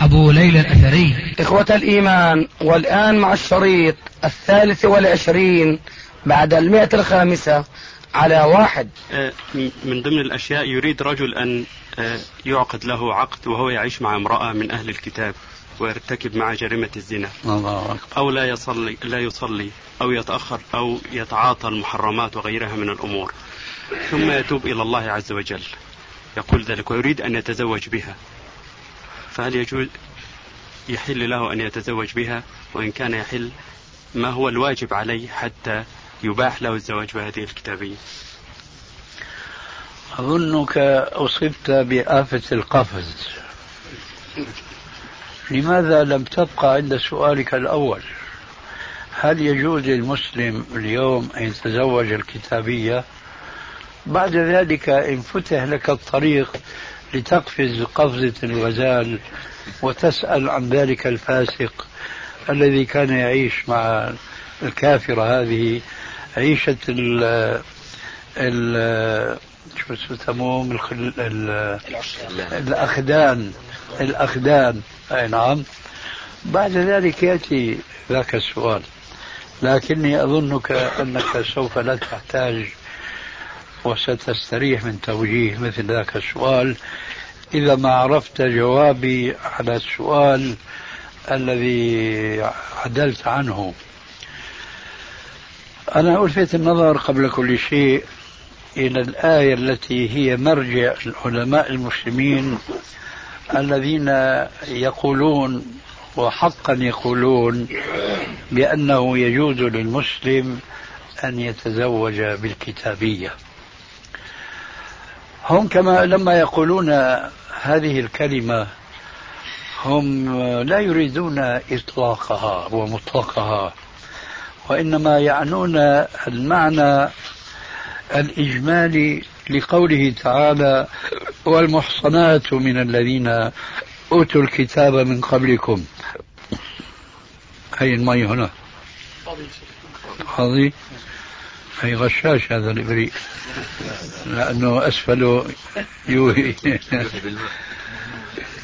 أبو ليلى الأثري. إخوة الإيمان والآن مع الشريط الثالث والعشرين بعد المئة الخامسة على واحد. آه، من ضمن الأشياء يريد رجل أن آه، يعقد له عقد وهو يعيش مع امرأة من أهل الكتاب ويرتكب مع جريمة الزنا. الله أو لا يصلي لا يصلي أو يتأخر أو يتعاطى المحرمات وغيرها من الأمور. ثم يتوب إلى الله عز وجل. يقول ذلك ويريد أن يتزوج بها. فهل يجوز يحل له أن يتزوج بها؟ وإن كان يحل ما هو الواجب عليه حتى يباح له الزواج بهذه الكتابية؟ أظنك أصبت بآفة القفز. لماذا لم تبقى عند سؤالك الأول؟ هل يجوز للمسلم اليوم أن يتزوج الكتابية؟ بعد ذلك إن فتح لك الطريق لتقفز قفزة الغزال وتسأل عن ذلك الفاسق الذي كان يعيش مع الكافرة هذه عيشة ال ال شو يسموهم الخل... ال... الأخدان. الأخدان. أي نعم. بعد ذلك يأتي ذاك السؤال. لكني أظنك أنك سوف لا تحتاج وستستريح من توجيه مثل ذاك السؤال. إذا ما عرفت جوابي على السؤال الذي عدلت عنه. أنا ألفت النظر قبل كل شيء إلى الآية التي هي مرجع العلماء المسلمين الذين يقولون وحقا يقولون بأنه يجوز للمسلم أن يتزوج بالكتابية. هم كما لما يقولون هذه الكلمة هم لا يريدون إطلاقها ومطلقها وإنما يعنون المعنى الإجمالي لقوله تعالى والمحصنات من الذين أوتوا الكتاب من قبلكم أي المي هنا. فاضي؟ أي غشاش هذا الإبريق لأنه أسفله يوهي.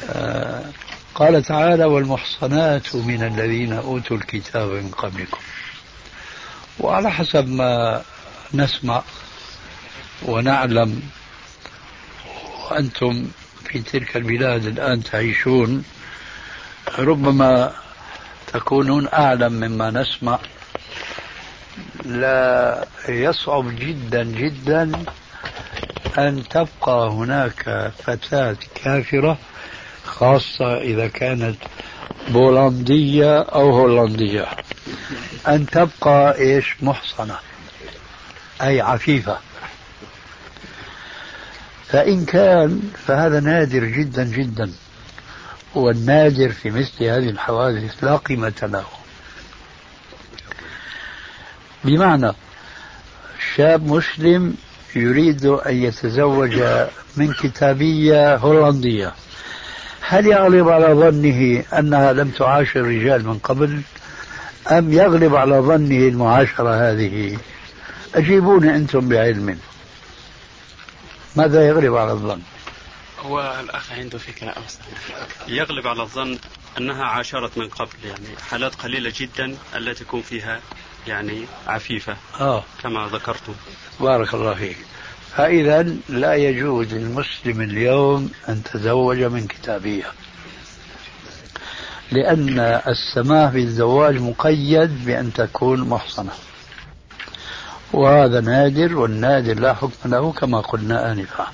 آه، قال تعالى والمحصنات من الذين أوتوا الكتاب من قبلكم. وعلى حسب ما نسمع ونعلم وأنتم في تلك البلاد الآن تعيشون ربما تكونون أعلم مما نسمع. لا يصعب جدا جدا أن تبقى هناك فتاة كافرة خاصة إذا كانت بولندية أو هولندية. أن تبقى إيش؟ محصنة أي عفيفة. فإن كان فهذا نادر جدا جدا والنادر في مثل هذه الحوادث لا قيمة له. بمعنى شاب مسلم يريد أن يتزوج من كتابية هولندية. هل يغلب على ظنه أنها لم تعاشر الرجال من قبل؟ أم يغلب على ظنه المعاشرة هذه؟ أجيبوني أنتم بعلم. ماذا يغلب على الظن؟ هو الأخ عنده فكرة أوسع. يغلب على الظن أنها عاشرت من قبل يعني حالات قليلة جدا التي تكون فيها يعني عفيفة. آه. كما ذكرتم. بارك الله فيك. فإذا لا يجوز للمسلم اليوم أن تزوج من كتابية. لأن السماح بالزواج مقيد بأن تكون محصنة. وهذا نادر والنادر لا حكم له كما قلنا آنفا.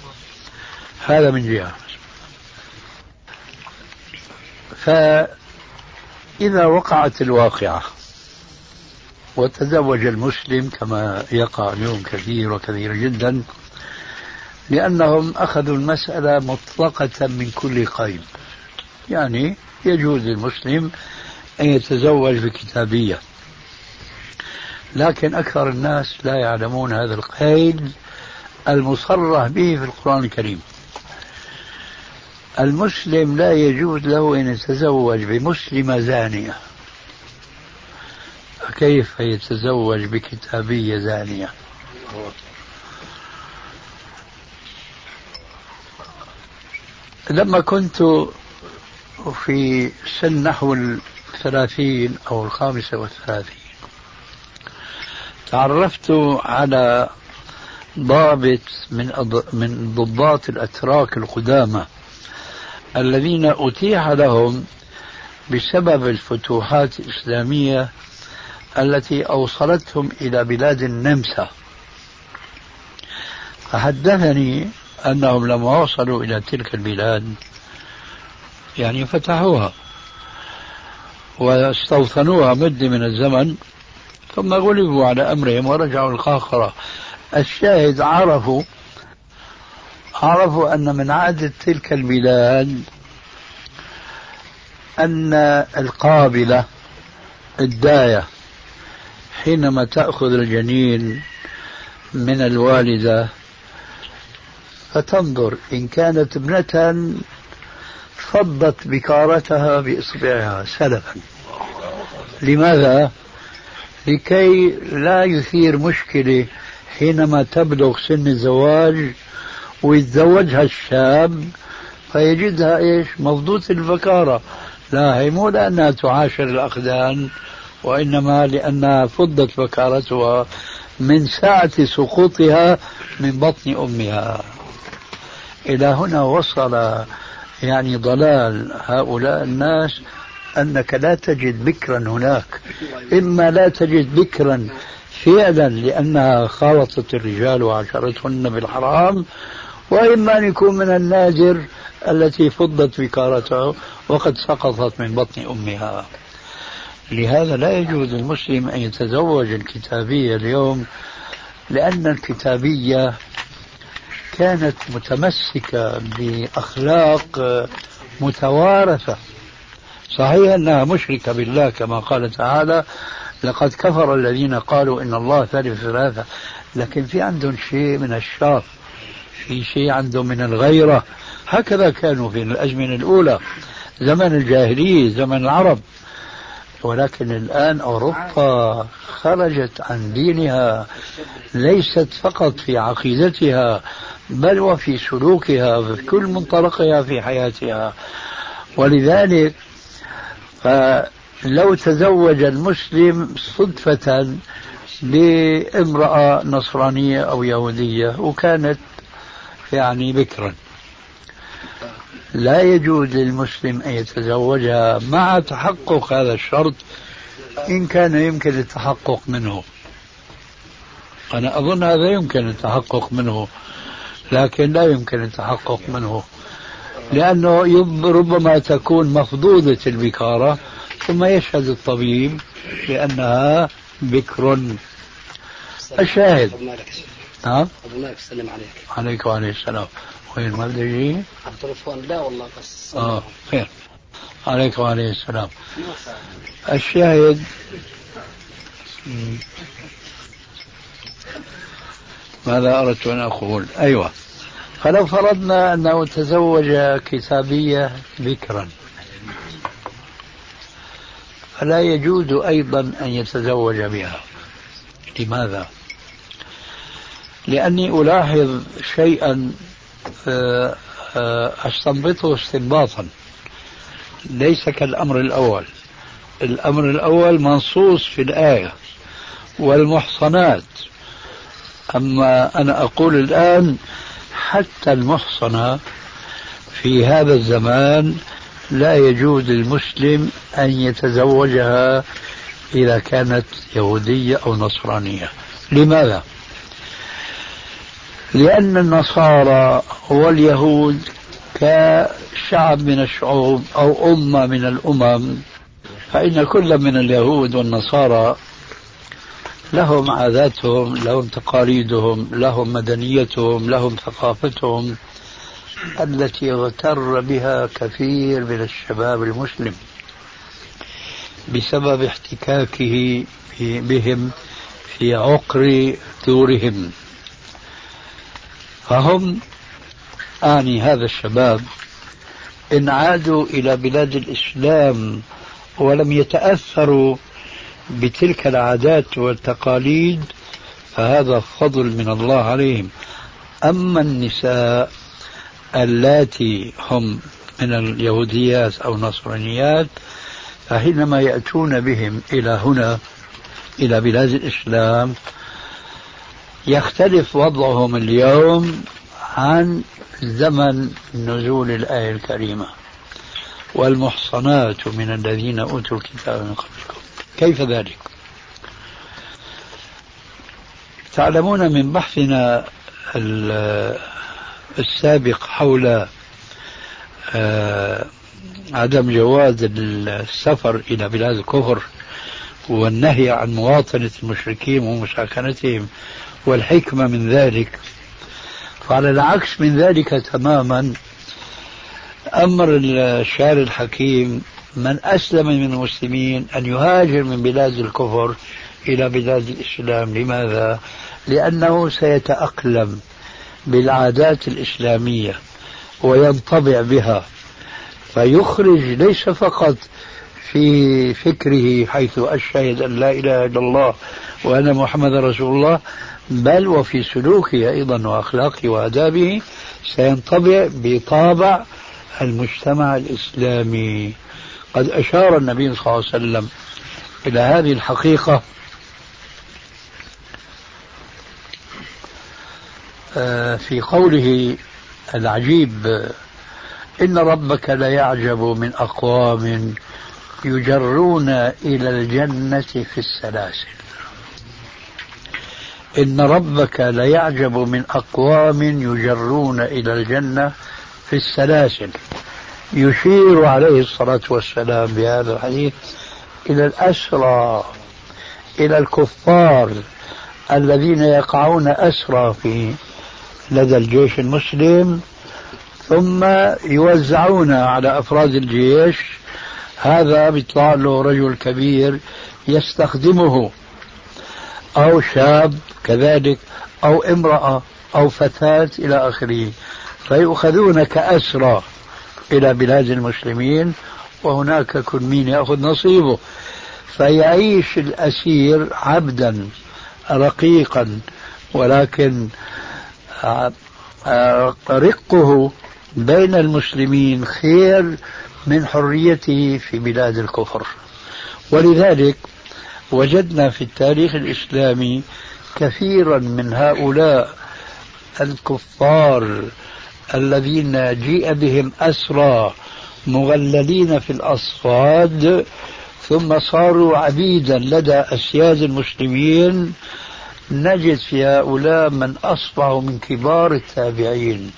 هذا من جهة. فإذا وقعت الواقعة وتزوج المسلم كما يقع اليوم كثير وكثير جدا لأنهم أخذوا المسألة مطلقة من كل قيد يعني يجوز للمسلم أن يتزوج بكتابية. لكن أكثر الناس لا يعلمون هذا القيد المصرح به في القرآن الكريم. المسلم لا يجوز له أن يتزوج بمسلمة زانية. فكيف يتزوج بكتابية زانية؟ لما كنت في سن نحو الثلاثين أو الخامسة والثلاثين تعرفت على ضابط من من ضباط الأتراك القدامى الذين أتيح لهم بسبب الفتوحات الإسلامية التي أوصلتهم إلى بلاد النمسا. فحدثني أنهم لما وصلوا إلى تلك البلاد يعني فتحوها واستوطنوها مدة من الزمن ثم غلبوا على أمرهم ورجعوا القاهرة. الشاهد عرفوا عرفوا أن من عادة تلك البلاد أن القابلة الداية حينما تأخذ الجنين من الوالدة فتنظر إن كانت ابنة فضت بكارتها بإصبعها سلفا لماذا؟ لكي لا يثير مشكلة حينما تبلغ سن الزواج ويتزوجها الشاب فيجدها إيش؟ مفضوطة البكارة لا هي مو لأنها تعاشر الأقدان وإنما لأنها فضت بكارتها من ساعة سقوطها من بطن أمها. إلى هنا وصل يعني ضلال هؤلاء الناس أنك لا تجد بكرا هناك إما لا تجد بكرا فعلا لأنها خالطت الرجال وعاشرتهن بالحرام وإما أن يكون من النادر التي فضت بكارته وقد سقطت من بطن أمها. لهذا لا يجوز للمسلم أن يتزوج الكتابية اليوم لأن الكتابية كانت متمسكة بأخلاق متوارثة. صحيح أنها مشركة بالله كما قال تعالى لقد كفر الذين قالوا إن الله ثالث ثلاثة لكن في عندهم شيء من الشرف في شيء عندهم من الغيرة. هكذا كانوا في الأزمنة الأولى. زمن الجاهلية زمن العرب. ولكن الآن أوروبا خرجت عن دينها ليست فقط في عقيدتها بل وفي سلوكها وفي كل منطلقها في حياتها. ولذلك فلو تزوج المسلم صدفة بامرأة نصرانية أو يهودية وكانت يعني بكرا. لا يجوز للمسلم أن يتزوجها مع تحقق هذا الشرط إن كان يمكن التحقق منه. أنا أظن هذا يمكن التحقق منه لكن لا يمكن التحقق منه. لأنه ربما تكون مفضوضة البكارة ثم يشهد الطبيب بأنها بكر. الشاهد. نعم أبو مالك سلم عليك عليك وعليه السلام. وين ما بده يجي؟ التليفون لا والله بس. آه خير. عليك وعليه السلام. الشاهد ماذا أردت أن أقول؟ أيوة. فلو فرضنا أنه تزوج كتابية بكرا فلا يجوز أيضا أن يتزوج بها. لماذا؟ لأني ألاحظ شيئا أستنبطه استنباطا. ليس كالأمر الأول. الأمر الأول منصوص في الآية والمحصنات. أما أنا أقول الآن حتى المحصنة في هذا الزمان لا يجوز للمسلم أن يتزوجها إذا كانت يهودية أو نصرانية. لماذا؟ لأن النصارى واليهود كشعب من الشعوب أو أمة من الأمم فإن كل من اليهود والنصارى لهم عاداتهم لهم تقاليدهم لهم مدنيتهم لهم ثقافتهم التي اغتر بها كثير من الشباب المسلم بسبب احتكاكه بهم في عقر دورهم. فهم أعني هذا الشباب إن عادوا إلى بلاد الإسلام ولم يتأثروا بتلك العادات والتقاليد فهذا فضل من الله عليهم. أما النساء اللاتي هم من اليهوديات أو النصرانيات فحينما يأتون بهم إلى هنا إلى بلاد الإسلام يختلف وضعهم اليوم عن زمن نزول الآية الكريمة والمحصنات من الذين أوتوا الكتاب من قبلكم كيف ذلك؟ تعلمون من بحثنا السابق حول آه، عدم جواز السفر إلى بلاد الكفر والنهي عن مواطنة المشركين ومساكنتهم والحكمة من ذلك. فعلى العكس من ذلك تماما. أمر الشارع الحكيم من أسلم من المسلمين أن يهاجر من بلاد الكفر إلى بلاد الإسلام. لماذا؟ لأنه سيتأقلم بالعادات الإسلامية وينطبع بها. فيخرج ليس فقط في فكره حيث أشهد أن لا إله إلا الله وأن محمد رسول الله بل وفي سلوكه أيضا وأخلاقه وآدابه سينطبع بطابع المجتمع الإسلامي. قد أشار النبي صلى الله عليه وسلم إلى هذه الحقيقة آه، في قوله العجيب إن ربك ليعجب من أقوام يجرون إلى الجنة في السلاسل. إن ربك ليعجب من أقوام يجرون إلى الجنة في السلاسل. يشير عليه الصلاة والسلام بهذا الحديث إلى الأسرى إلى الكفار الذين يقعون أسرى في لدى الجيش المسلم ثم يوزعون على أفراد الجيش هذا بيطلع له رجل كبير يستخدمه أو شاب كذلك أو امرأة أو فتاة إلى آخره. فيؤخذون كأسرى إلى بلاد المسلمين وهناك كل مين يأخذ نصيبه. فيعيش الأسير عبدا رقيقا ولكن رقه بين المسلمين خير من حريته في بلاد الكفر. ولذلك وجدنا في التاريخ الإسلامي كثيرا من هؤلاء الكفار الذين جيء بهم أسرى مغللين في الأصفاد ثم صاروا عبيدا لدى أسياد المسلمين. نجد في هؤلاء من أصبحوا من كبار التابعين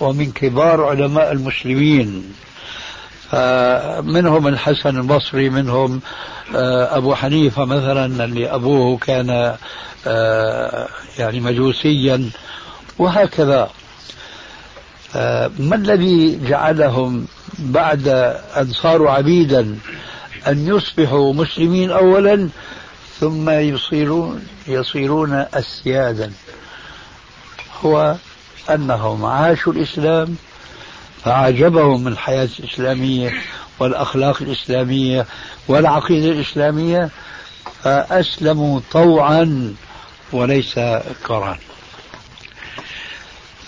ومن كبار علماء المسلمين. منهم الحسن البصري منهم آه، أبو حنيفة مثلا اللي أبوه كان آه، يعني مجوسيا وهكذا. ما الذي جعلهم بعد أن صاروا عبيدا أن يصبحوا مسلمين أولا ثم يصيرون يصيرون أسيادا؟ هو أنهم عاشوا الإسلام فأعجبهم الحياة الإسلامية والأخلاق الإسلامية والعقيدة الإسلامية فأسلموا طوعا وليس كرها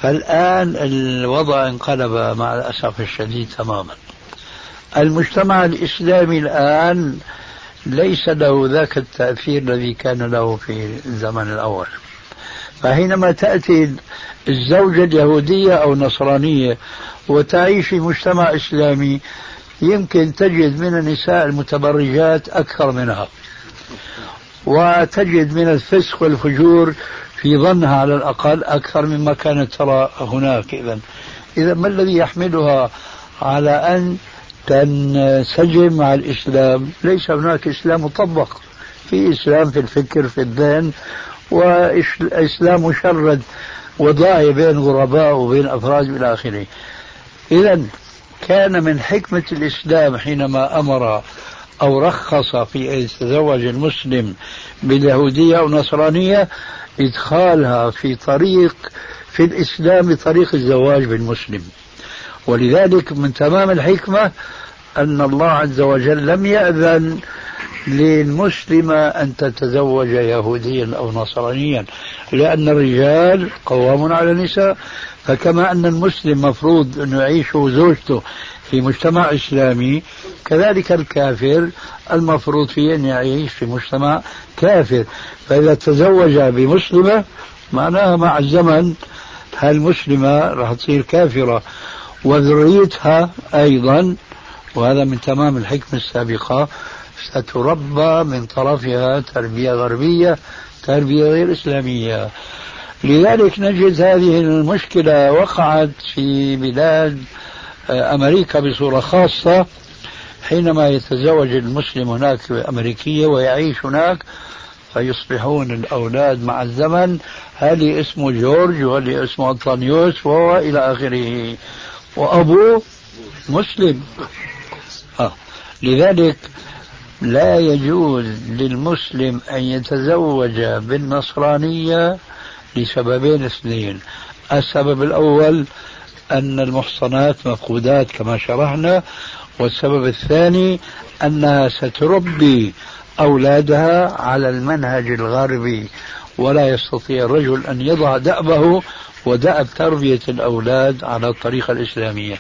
فالآن الوضع انقلب مع الأسف الشديد تماما. المجتمع الإسلامي الآن ليس له ذاك التأثير الذي كان له في الزمن الأول. فحينما تأتي الزوجة اليهودية أو النصرانية وتعيش في مجتمع إسلامي يمكن تجد من النساء المتبرجات أكثر منها. وتجد من الفسق والفجور في ظنها على الأقل أكثر مما كانت ترى هناك. إذا إذا ما الذي يحملها على أن تنسجم مع الإسلام؟ ليس هناك إسلام مطبق. في إسلام في الفكر في الذهن. وإسلام مشرد وضاعي بين غرباء وبين أفراد إلى آخره. إذا كان من حكمة الإسلام حينما أمر أو رخص في أن يتزوج المسلم باليهودية أو النصرانية إدخالها في طريق في الإسلام بطريق الزواج بالمسلم. ولذلك من تمام الحكمة أن الله عز وجل لم يأذن للمسلمة أن تتزوج يهوديا أو نصرانيا لأن الرجال قوام على النساء. فكما أن المسلم مفروض أنه يعيش زوجته في مجتمع إسلامي كذلك الكافر المفروض فيه أن يعيش في مجتمع كافر. فإذا تزوج بمسلمة معناها مع الزمن هالمسلمة راح تصير كافرة. وذريتها أيضا وهذا من تمام الحكمة السابقة. ستربى من طرفها تربية غربية تربية غير إسلامية. لذلك نجد هذه المشكلة وقعت في بلاد آه، أمريكا بصورة خاصة. حينما يتزوج المسلم هناك أمريكية ويعيش هناك فيصبحون الأولاد مع الزمن. هذه اسمه جورج وهذه اسمه أنطونيوس وهو إلى آخره. وأبوه مسلم. آه. لذلك لا يجوز للمسلم أن يتزوج بالنصرانية لسببين اثنين. السبب الأول أن المحصنات مفقودات كما شرحنا والسبب الثاني أنها ستربي أولادها على المنهج الغربي ولا يستطيع الرجل أن يضع دأبه ودأب تربية الأولاد على الطريقة الإسلامية.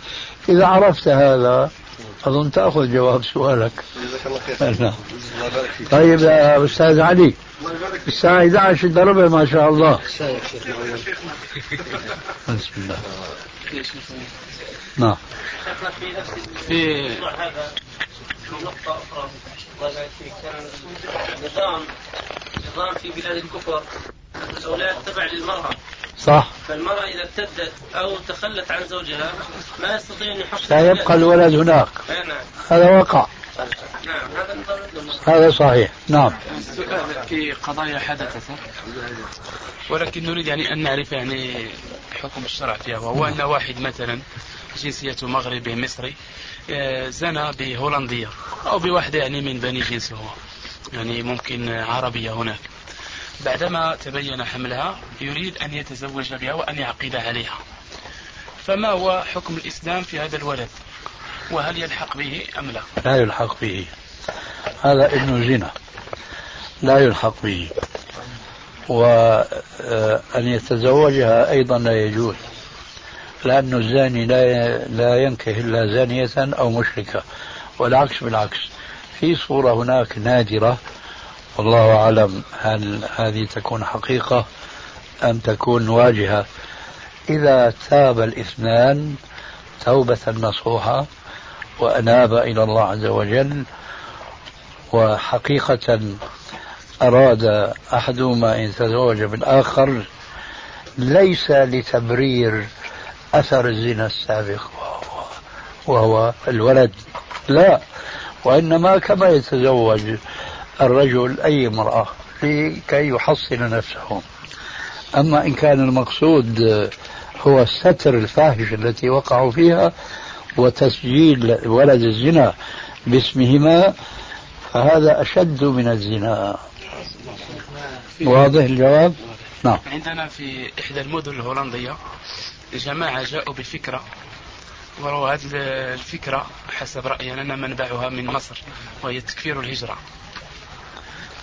إذا عرفت هذا أظن تأخذ جواب سؤالك. نعم. طيب يا أستاذ علي الساعة 11 إلا ربع ما شاء الله. بسم الله. نعم. في نقطة أخرى نظام نظام في بلاد الكفر الأولاد تبع للمرأة. صح. فالمرأة إذا ارتدت أو تخلت عن زوجها ما يستطيع أن يحصل سيبقى الولد هناك. نعم. هذا وقع. نعم هذا صحيح. نعم. في قضايا حدثت. ولكن نريد يعني أن نعرف يعني حكم الشرع فيها وهو أن واحد مثلا جنسيته مغربي مصري آه، زنى بهولندية أو بواحدة يعني من بني جنسه يعني ممكن عربية هناك. بعدما تبين حملها يريد أن يتزوج بها وأن يعقد عليها. فما هو حكم الإسلام في هذا الولد؟ وهل يلحق به أم لا؟ لا يلحق به. هذا ابن زنا. لا يلحق به. وأن يتزوجها أيضا لا يجوز. لأن الزاني لا لا ينكح إلا زانية أو مشركة. والعكس بالعكس. في صورة هناك نادرة والله أعلم هل هذه تكون حقيقة أم تكون واجهة. إذا تاب الإثنان توبة نصوحة وأناب إلى الله عز وجل وحقيقة أراد أحدهما أن يتزوج بالآخر ليس لتبرير أثر الزنا السابق وهو الولد لا وإنما كما يتزوج الرجل أي امرأة لكي يحصن نفسه. أما إن كان المقصود هو ستر الفاحشة التي وقعوا فيها وتسجيل ولد الزنا باسمهما فهذا أشد من الزنا. واضح الجواب؟ نعم. عندنا في إحدى المدن الهولندية جماعة جاءوا بفكرة وهذه الفكرة حسب رأيي أن منبعها من مصر وهي تكفير الهجرة.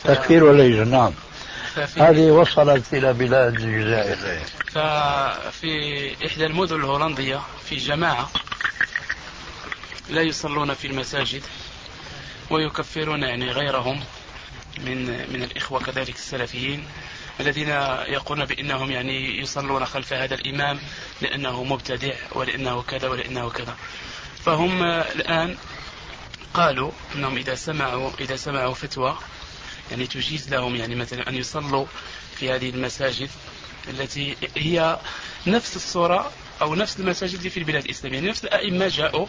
تكفير والهجرة نعم. هذه وصلت إلى بلاد الجزائر. ففي إحدى المدن الهولندية في جماعة لا يصلون في المساجد ويكفرون يعني غيرهم من من الإخوة كذلك السلفيين الذين يقولون بأنهم يعني يصلون خلف هذا الإمام لأنه مبتدع ولأنه كذا ولأنه كذا. فهم الآن قالوا أنهم إذا سمعوا إذا سمعوا فتوى يعني تجيز لهم يعني مثلا أن يصلوا في هذه المساجد التي هي نفس الصورة أو نفس المساجد في البلاد الإسلامية. يعني نفس الأئمة جاءوا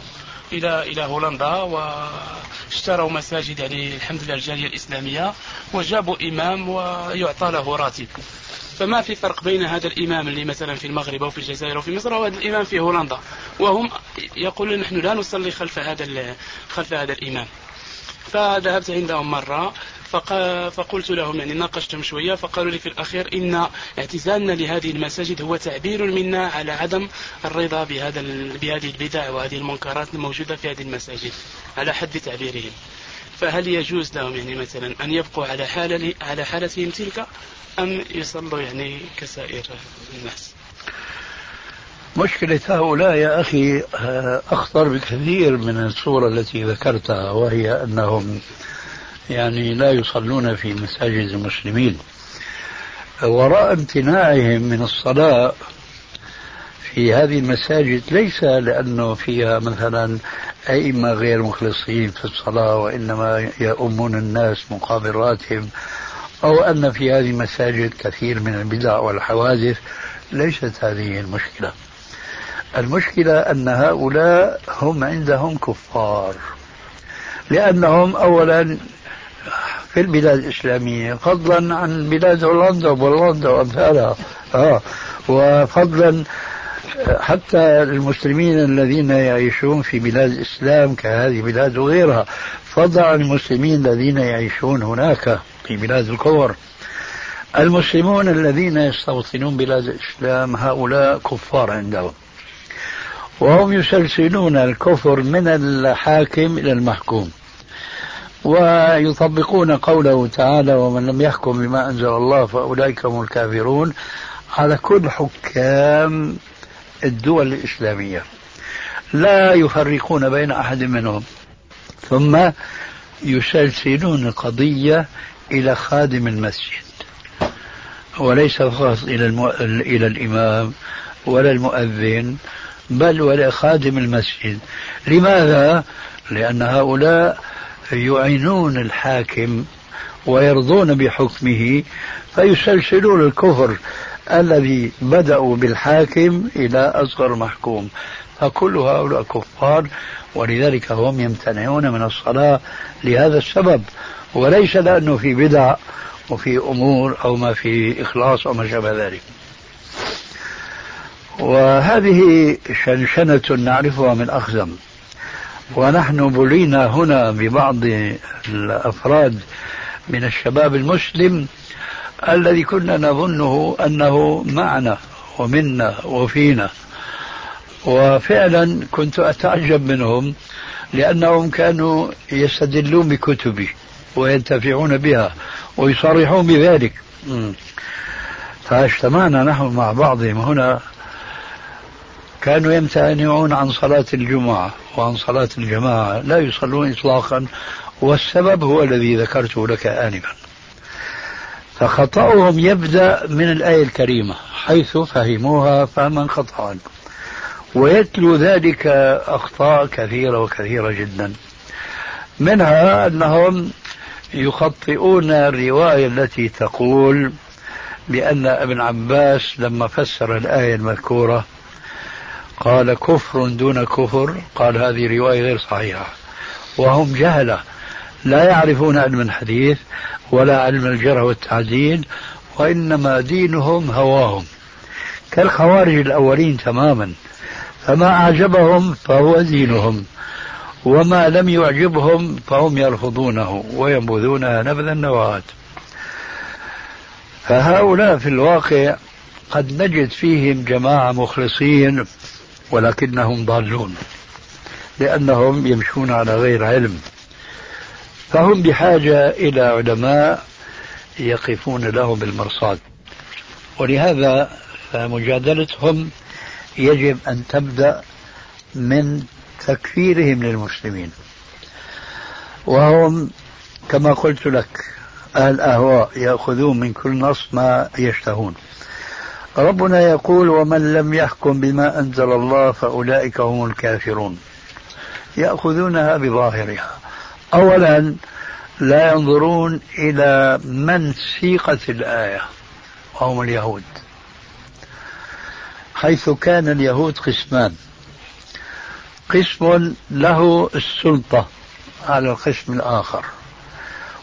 إلى إلى هولندا واشتروا مساجد يعني الحمد لله الجالية الإسلامية وجابوا إمام ويعطى له راتب. فما في فرق بين هذا الإمام اللي مثلا في المغرب أو في الجزائر أو في مصر وهذا الإمام في هولندا؟ وهم يقولون نحن لا نصلي خلف هذا خلف هذا الإمام. فذهبت عندهم مرة فقلت لهم يعني ناقشتهم شوية فقالوا لي في الأخير إن اعتزالنا لهذه المساجد هو تعبير منا على عدم الرضا بهذا بهذه البدع وهذه المنكرات الموجودة في هذه المساجد على حد تعبيرهم. فهل يجوز لهم يعني مثلا أن يبقوا على حالة على حالتهم تلك أم يصلوا يعني كسائر الناس؟ مشكلة هؤلاء يا أخي آه، أخطر بكثير من الصورة التي ذكرتها وهي أنهم يعني لا يصلون في مساجد المسلمين. وراء امتناعهم من الصلاة في هذه المساجد ليس لأنه فيها مثلا أئمة غير مخلصين في الصلاة وإنما يؤمون الناس مقابل راتب أو أن في هذه المساجد كثير من البدع والحوادث ليست هذه المشكلة. المشكلة أن هؤلاء هم عندهم كفار لأنهم أولا في البلاد الإسلامية فضلا عن بلاد هولندا وبولندا وأمثالها. آه وفضلا حتى المسلمين الذين يعيشون في بلاد الإسلام كهذه بلاد وغيرها. فضلا عن المسلمين الذين يعيشون هناك في بلاد الكفر. المسلمون الذين يستوطنون بلاد الإسلام هؤلاء كفار عندهم. وهم يسلسلون الكفر من الحاكم إلى المحكوم. ويطبقون قوله تعالى ومن لم يحكم بما أنزل الله فأولئك هم الكافرون. على كل حكام الدول الإسلامية. لا يفرقون بين أحد منهم. ثم يسلسلون القضية إلى خادم المسجد. وليس فقط إلى, المو... إلى الإمام ولا المؤذن بل ولا خادم المسجد. لماذا؟ لأن هؤلاء يعينون الحاكم ويرضون بحكمه فيسلسلون الكفر الذي بدأوا بالحاكم إلى أصغر محكوم. فكل هؤلاء كفار ولذلك هم يمتنعون من الصلاة لهذا السبب. وليس لأنه في بدع وفي أمور أو ما في إخلاص أو ما شابه ذلك. وهذه شنشنة نعرفها من أخزم. ونحن بلينا هنا ببعض الأفراد من الشباب المسلم الذي كنا نظنه أنه معنا ومنا وفينا. وفعلا كنت أتعجب منهم لأنهم كانوا يستدلون بكتبي وينتفعون بها ويصرحون بذلك. فاجتمعنا نحن مع بعضهم هنا كانوا يمتنعون عن صلاة الجمعة وعن صلاة الجماعة لا يصلون إطلاقا والسبب هو الذي ذكرته لك آنفا. فخطأهم يبدأ من الآية الكريمة حيث فهموها فهما خطأ. ويتلو ذلك أخطاء كثيرة وكثيرة جدا. منها أنهم يخطئون الرواية التي تقول بأن ابن عباس لما فسر الآية المذكورة قال كفر دون كفر قال هذه رواية غير صحيحة. وهم جهلة لا يعرفون علم الحديث ولا علم الجرح والتعديل وإنما دينهم هواهم. كالخوارج الأولين تماما فما أعجبهم فهو دينهم وما لم يعجبهم فهم يرفضونه وينبذونها نبذ النواة فهؤلاء في الواقع قد نجد فيهم جماعة مخلصين ولكنهم ضالون لأنهم يمشون على غير علم. فهم بحاجة إلى علماء يقفون لهم بالمرصاد ولهذا فمجادلتهم يجب أن تبدأ من تكفيرهم للمسلمين. وهم كما قلت لك أهل أهواء يأخذون من كل نص ما يشتهون. ربنا يقول ومن لم يحكم بما أنزل الله فأولئك هم الكافرون. يأخذونها بظاهرها. أولا لا ينظرون إلى من سيقت الآية وهم اليهود. حيث كان اليهود قسمان. قسم له السلطة على القسم الآخر.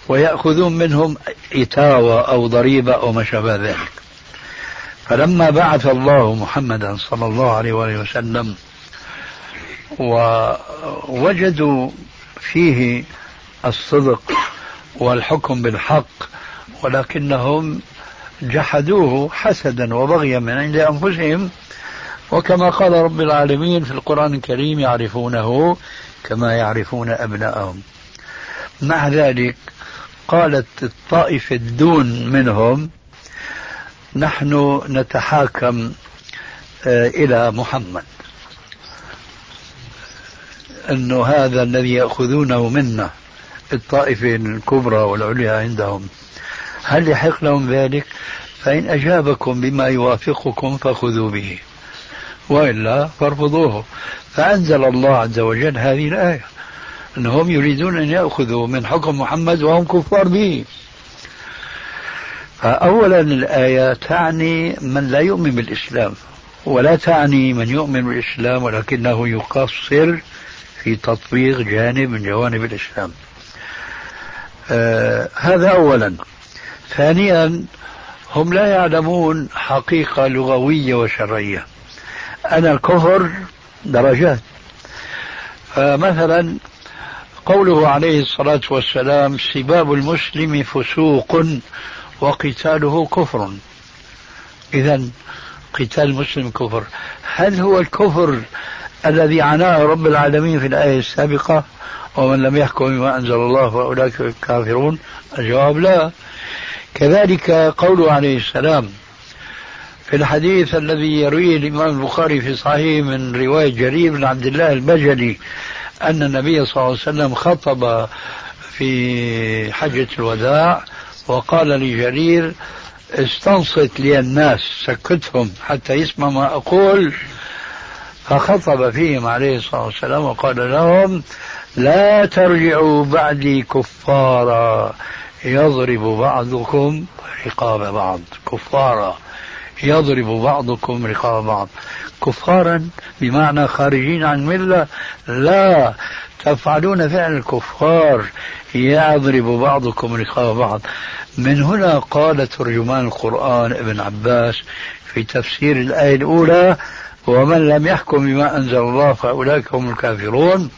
ويأخذون منهم إتاوة أو ضريبة أو ما شابه ذلك. فلما بعث الله محمدا صلى الله عليه وآله وسلم ووجدوا فيه الصدق والحكم بالحق ولكنهم جحدوه حسدا وبغيا من عند أنفسهم وكما قال رب العالمين في القرآن الكريم يعرفونه كما يعرفون أبناءهم. مع ذلك قالت الطائفة الدون منهم نحن نتحاكم آه، إلى محمد. إنه هذا الذي يأخذونه منا الطائفه الكبرى والعليا عندهم. هل يحق لهم ذلك؟ فإن أجابكم بما يوافقكم فخذوا به. وإلا فارفضوه. فأنزل الله عز وجل هذه الآية أنهم يريدون أن يأخذوا من حكم محمد وهم كفار به. فأولا الآية تعني من لا يؤمن بالإسلام ولا تعني من يؤمن بالإسلام ولكنه يقصر في تطبيق جانب من جوانب الإسلام. آه هذا أولا. ثانيا هم لا يعلمون حقيقة لغوية وشرعية. أنا الكفر درجات. فمثلا قوله عليه الصلاة والسلام سباب المسلم فسوق وقتاله كفر. إذا قتال المسلم كفر. هل هو الكفر الذي عناه رب العالمين في الآية السابقة؟ ومن لم يحكم بما أنزل الله فأولئك كافرون الجواب لا. كذلك قوله عليه السلام في الحديث الذي يرويه الإمام البخاري في صحيح من رواية جرير بن عبد الله البجلي أن النبي صلى الله عليه وسلم خطب في حجة الوداع وقال لجرير استنصت لي الناس سكتهم حتى يسمع ما أقول. فخطب فيهم عليه الصلاة والسلام وقال لهم لا ترجعوا بعدي كفارا يضرب بعضكم رقاب بعض. كفارا. يضرب بعضكم رقاب بعض. كفارا بمعنى خارجين عن الملة لا تفعلون فعل الكفار يضرب بعضكم رقاب بعض. من هنا قال ترجمان القرآن ابن عباس في تفسير الآية الأولى ومن لم يحكم بما أنزل الله فأولئك هم الكافرون.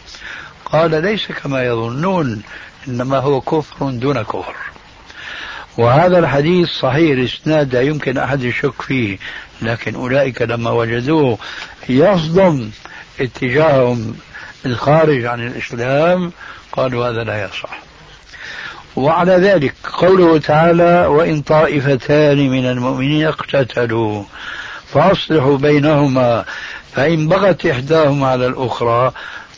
قال ليس كما يظنون إنما هو كفر دون كفر. وهذا الحديث صحيح الإسناد لا يمكن أحد يشك فيه لكن أولئك لما وجدوه يصدم اتجاههم الخارج عن الإسلام قالوا هذا لا يصح. وعلى ذلك قوله تعالى وإن طائفتان من المؤمنين اقتتلوا فأصلحوا بينهما فإن بغت إحداهما على الأخرى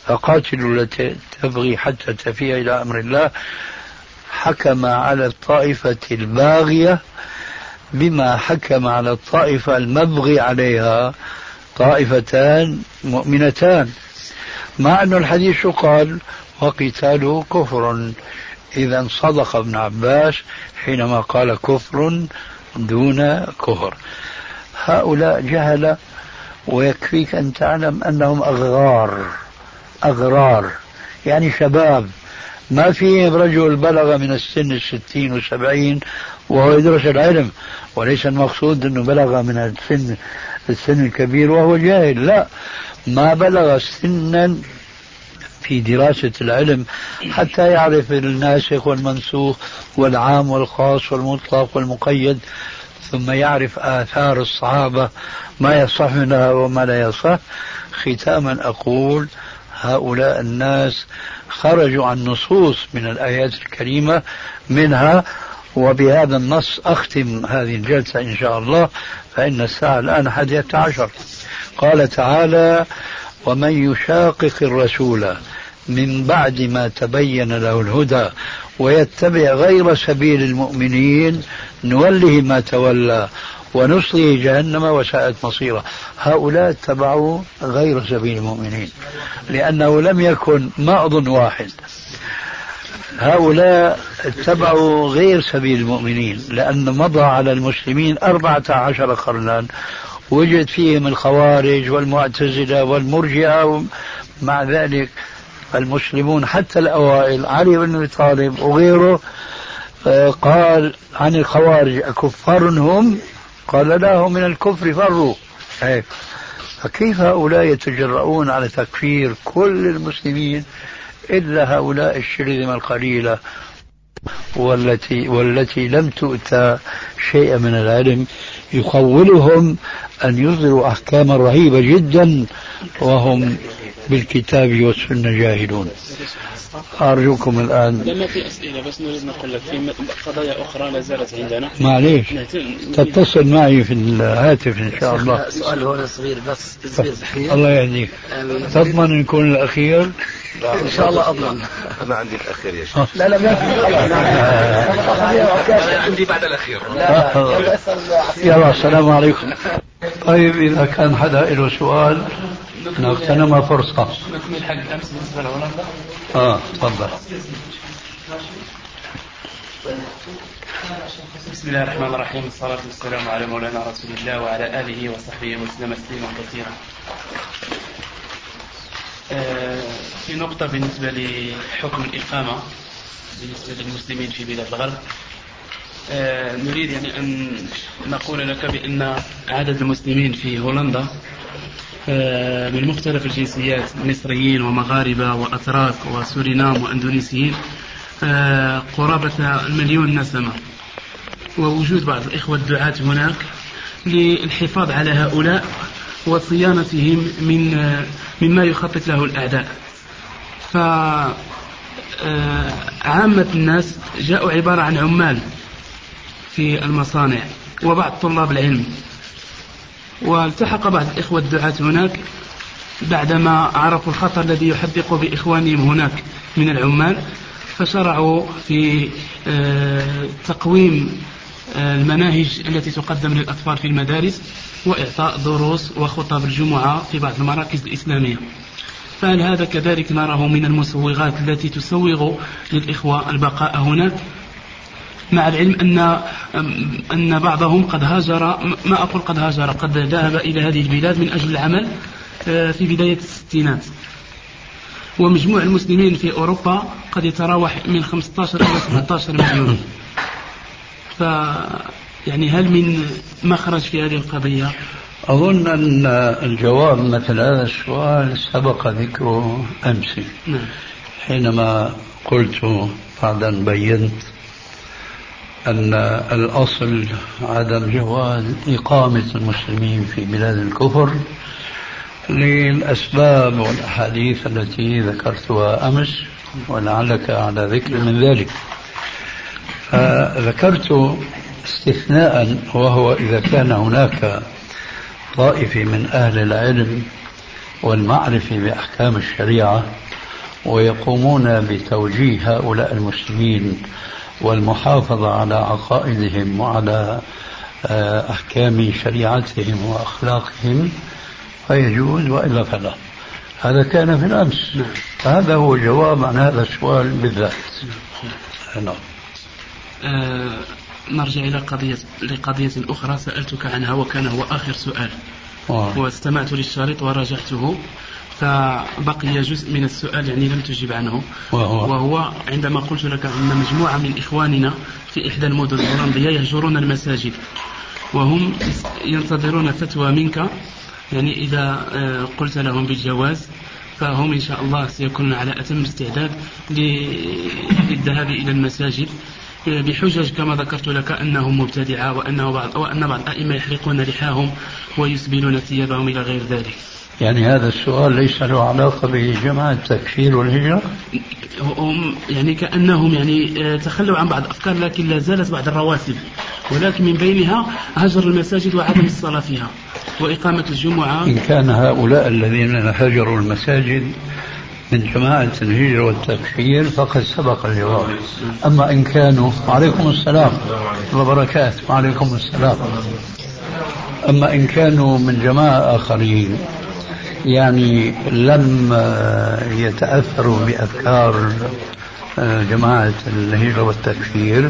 فقاتلوا التي تبغي حتى تفيء إلى أمر الله. حكم على الطائفة الباغية بما حكم على الطائفة المبغي عليها طائفتان مؤمنتان. مع أن الحديث شو قال وقتاله كفر. إذا صدق ابن عباس حينما قال كفر دون كفر. هؤلاء جهل ويكفيك أن تعلم أنهم أغرار أغرار يعني شباب. ما في رجل بلغ من السن الستين والسبعين وهو يدرس العلم وليس المقصود أنه بلغ من السن السن الكبير وهو جاهل لا. ما بلغ سنا في دراسة العلم حتى يعرف الناسخ والمنسوخ والعام والخاص والمطلق والمقيد ثم يعرف آثار الصحابة ما يصح منها وما لا يصح. ختاما أقول هؤلاء الناس خرجوا عن نصوص من الآيات الكريمة منها وبهذا النص أختم هذه الجلسة إن شاء الله فإن الساعة الآن حادية عشر. قال تعالى ومن يشاقق الرسول من بعد ما تبين له الهدى ويتبع غير سبيل المؤمنين نوله ما تولى ونصله جهنم وساءت مصيره هؤلاء اتبعوا غير سبيل المؤمنين لأنه لم يكن مأض واحد. هؤلاء اتبعوا غير سبيل المؤمنين لأن مضى على المسلمين أربعة عشر قرنا وجد فيهم الخوارج والمعتزلة والمرجئة مع ذلك المسلمون حتى الأوائل علي بن أبي طالب وغيره آه، قال عن الخوارج أكفار هم؟ قال لا هم من الكفر فروا. هيك فكيف هؤلاء يتجرؤون على تكفير كل المسلمين إلا هؤلاء الشرذمة القليلة والتي والتي لم تؤتى شيئا من العلم يخولهم أن يصدروا أحكاما رهيبة جدا وهم بالكتاب والسنة جاهلون. أرجوكم الآن. لما في أسئلة بس نريد نقول لك في قضايا أخرى لا زالت عندنا. معليش. تتصل معي في الهاتف إن شاء الله. سؤال هون صغير بس صغير الله يهديك. تضمن يكون الأخير. إن شاء الله أضمن. أنا عندي الأخير يا شيخ. لا لا ما عندي بعد الأخير. يلا السلام عليكم. طيب إذا كان حدا له سؤال نغتنم فرصة. نكمل حق أمس بالنسبة لهولندا آه تفضل. بسم الله الرحمن الرحيم. الصلاة والسلام على مولانا رسول الله وعلى آله وصحبه وسلم تسليما كثيرا. في نقطة بالنسبة لحكم الإقامة بالنسبة للمسلمين في بلاد الغرب آه، نريد يعني أن نقول لك بأن عدد المسلمين في هولندا آه، من مختلف الجنسيات مصريين ومغاربة وأتراك وسورينام وأندونيسيين قرابة المليون نسمة. ووجود بعض الإخوة الدعاة هناك للحفاظ على هؤلاء وصيانتهم من مما يخطط له الأعداء. فعامة آه، الناس جاءوا عبارة عن عمال في المصانع وبعض طلاب العلم. والتحق بعض الإخوة الدعاة هناك بعدما عرفوا الخطر الذي يحدق بإخوانهم هناك من العمال فشرعوا في آه، تقويم المناهج التي تقدم للأطفال في المدارس وإعطاء دروس وخطب الجمعة في بعض المراكز الإسلامية. فهل هذا كذلك نراه من المسوغات التي تسوغ للإخوة البقاء هناك مع العلم أن أن بعضهم قد هاجر ما أقول قد هاجر قد ذهب إلى هذه البلاد من أجل العمل آه، في بداية الستينات. ومجموع المسلمين في أوروبا قد يتراوح من 15 إلى 17 مليون. ف يعني هل من مخرج في هذه القضية؟ أظن أن الجواب مثل هذا السؤال سبق ذكره أمس نعم. حينما قلت بعد أن بينت أن الأصل عدم جواز إقامة المسلمين في بلاد الكفر للأسباب والأحاديث التي ذكرتها أمس ولعلك على ذكر من ذلك فذكرت استثناء وهو إذا كان هناك طائفة من أهل العلم والمعرفة بأحكام الشريعة ويقومون بتوجيه هؤلاء المسلمين والمحافظة على عقائدهم وعلى آه، أحكام شريعتهم وأخلاقهم فيجوز وإلا فلا. هذا كان في الأمس. هذا هو جواب عن هذا السؤال بالذات. نعم. آه نرجع إلى قضية لقضية أخرى سألتك عنها وكان هو آخر سؤال. آه. واستمعت للشريط وراجعته فبقي جزء من السؤال يعني لم تجب عنه. وهو, وهو عندما قلت لك أن مجموعة من إخواننا في إحدى المدن الهولندية يهجرون المساجد وهم ينتظرون فتوى منك يعني إذا آه، قلت لهم بالجواز فهم إن شاء الله سيكونون على أتم استعداد للذهاب إلى المساجد. بحجج كما ذكرت لك أنهم مبتدعة وأنه بعض وأن بعض الأئمة يحرقون لحاهم ويسبلون ثيابهم إلى غير ذلك. يعني هذا السؤال ليس له علاقة بجماعة التكفير والهجرة؟ هم يعني كأنهم يعني آه، تخلوا عن بعض الأفكار لكن لا زالت بعض الرواتب. ولكن من بينها هجر المساجد وعدم الصلاة فيها وإقامة الجمعة. إن كان هؤلاء الذين هجروا المساجد من جماعة الهجرة والتكفير فقد سبق الجواب أما إن كانوا وعليكم السلام وبركاته. وعليكم السلام. أما إن كانوا من جماعة آخرين يعني لم يتأثروا بأفكار جماعة الهجرة والتكفير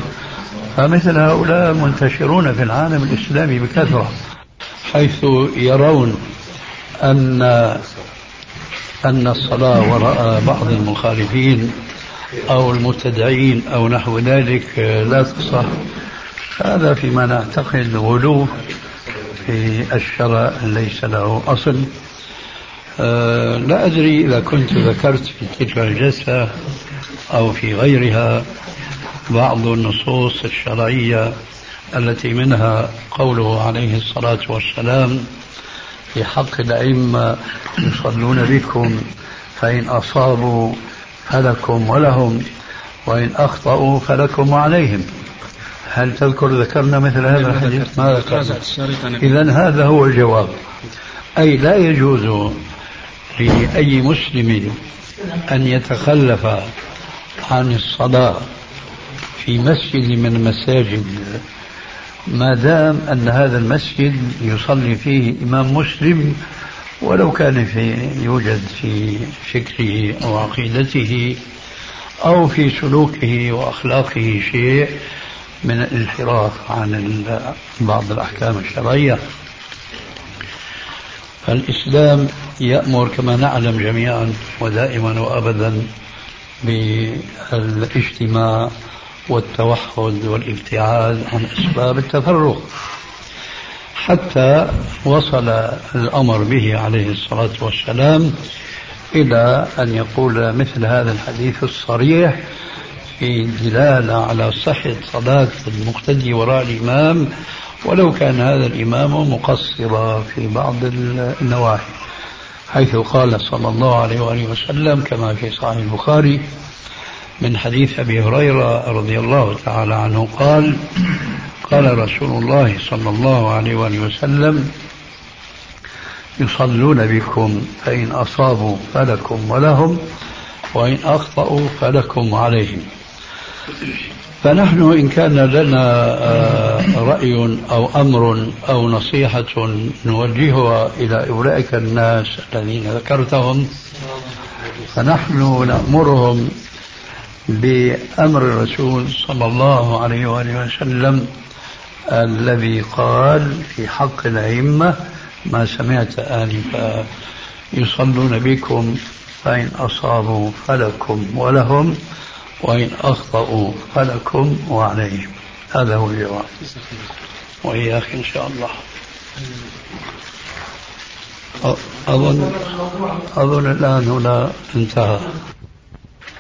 فمثل هؤلاء منتشرون في العالم الإسلامي بكثرة حيث يرون أن أن الصلاة وراء بعض المخالفين أو المبتدعين أو نحو ذلك لا تصح. هذا فيما نعتقد غلو في الشرع ليس له أصل. أه لا أدري إذا كنت ذكرت في تلك الجلسة أو في غيرها بعض النصوص الشرعية التي منها قوله عليه الصلاة والسلام في حق الأئمة يصلون بكم فإن أصابوا فلكم ولهم وإن أخطأوا فلكم وعليهم هل تذكر ذكرنا مثل هذا الحديث؟ ما ذكرنا. إذا هذا هو الجواب. أي لا يجوز لأي مسلم أن يتخلف عن الصلاة في مسجد من المساجد ما دام أن هذا المسجد يصلي فيه إمام مسلم ولو كان في يوجد في فكره أو عقيدته أو في سلوكه وأخلاقه شيء من الانحراف عن بعض الأحكام الشرعية. فالإسلام يأمر كما نعلم جميعا ودائما وأبدا بالإجتماع والتوحد والابتعاد عن أسباب التفرق. حتى وصل الأمر به عليه الصلاة والسلام إلى أن يقول مثل هذا الحديث الصريح في دلالة على صحة صلاة المقتدي وراء الإمام ولو كان هذا الإمام مقصرا في بعض النواحي حيث قال صلى الله عليه وآله وسلم كما في صحيح البخاري من حديث أبي هريرة رضي الله تعالى عنه قال قال رسول الله صلى الله عليه وآله وسلم يصلون بكم فإن أصابوا فلكم ولهم وإن أخطأوا فلكم عليهم. فنحن إن كان لنا آه، رأي أو أمر أو نصيحة نوجهها إلى أولئك الناس الذين ذكرتهم فنحن نأمرهم بأمر الرسول صلى الله عليه وآله وسلم الذي قال في حق الأئمة ما سمعت آنفا يصلون بكم فإن أصابوا فلكم ولهم وإن أخطأوا فلكم وعليهم. هذا هو الجواب. وإياك إن شاء الله. أظن أظن الآن هنا انتهى.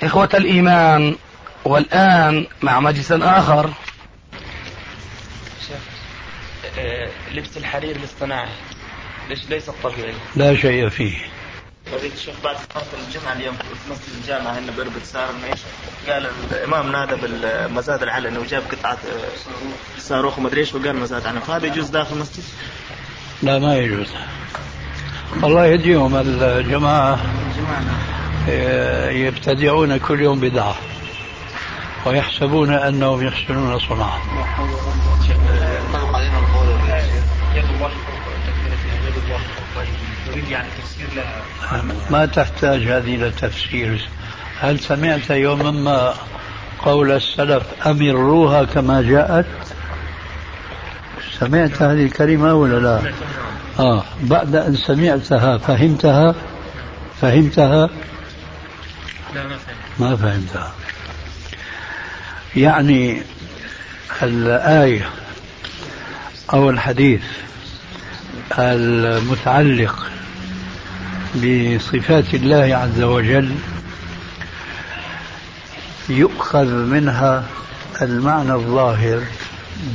إخوة الإيمان والآن مع مجلس آخر لبس الحرير الاصطناعي ليش ليس الطبيعي؟ لا شيء فيه فضيلة الشيخ بعد صلاة الجمعة اليوم في مسجد الجامعة هنا بربط صار؟ قال الإمام نادى بالمزاد العلني وجاب قطعة صاروخ ومدري إيش وقال مزاد عنه فهذا يجوز داخل المسجد؟ لا ما يجوز الله يهديهم الجماعة يبتدعون كل يوم بدعة ويحسبون أنهم يحسنون صنعا. ما تحتاج هذه إلى تفسير. هل سمعت يوما ما قول السلف أمروها كما جاءت؟ سمعت هذه الكلمة ولا لا؟ آه بعد أن سمعتها فهمتها؟ فهمتها؟ ما فهمت. ما فهمتها. يعني الآية أو الحديث المتعلق بصفات الله عز وجل يؤخذ منها المعنى الظاهر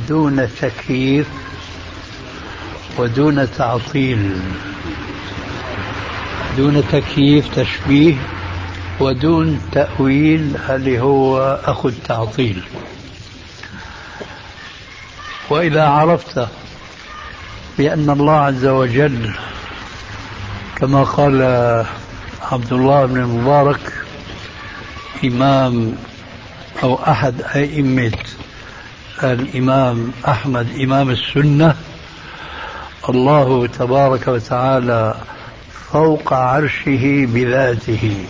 دون تكييف ودون تعطيل دون تكييف تشبيه ودون تأويل اللي هو أخو التعطيل وإذا عرفت بأن الله عز وجل كما قال عبد الله بن المبارك إمام أو أحد أئمة الإمام أحمد إمام السنة الله تبارك وتعالى فوق عرشه بذاته.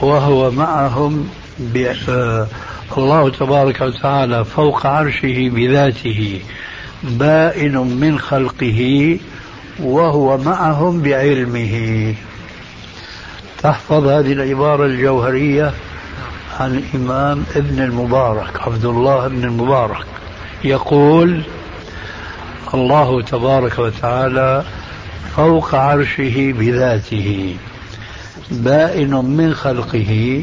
وهو معهم الله تبارك وتعالى فوق عرشه بذاته بائن من خلقه وهو معهم بعلمه. تحفظ هذه العبارة الجوهرية عن الإمام ابن المبارك عبد الله بن المبارك. يقول الله تبارك وتعالى فوق عرشه بذاته. بائن من خلقه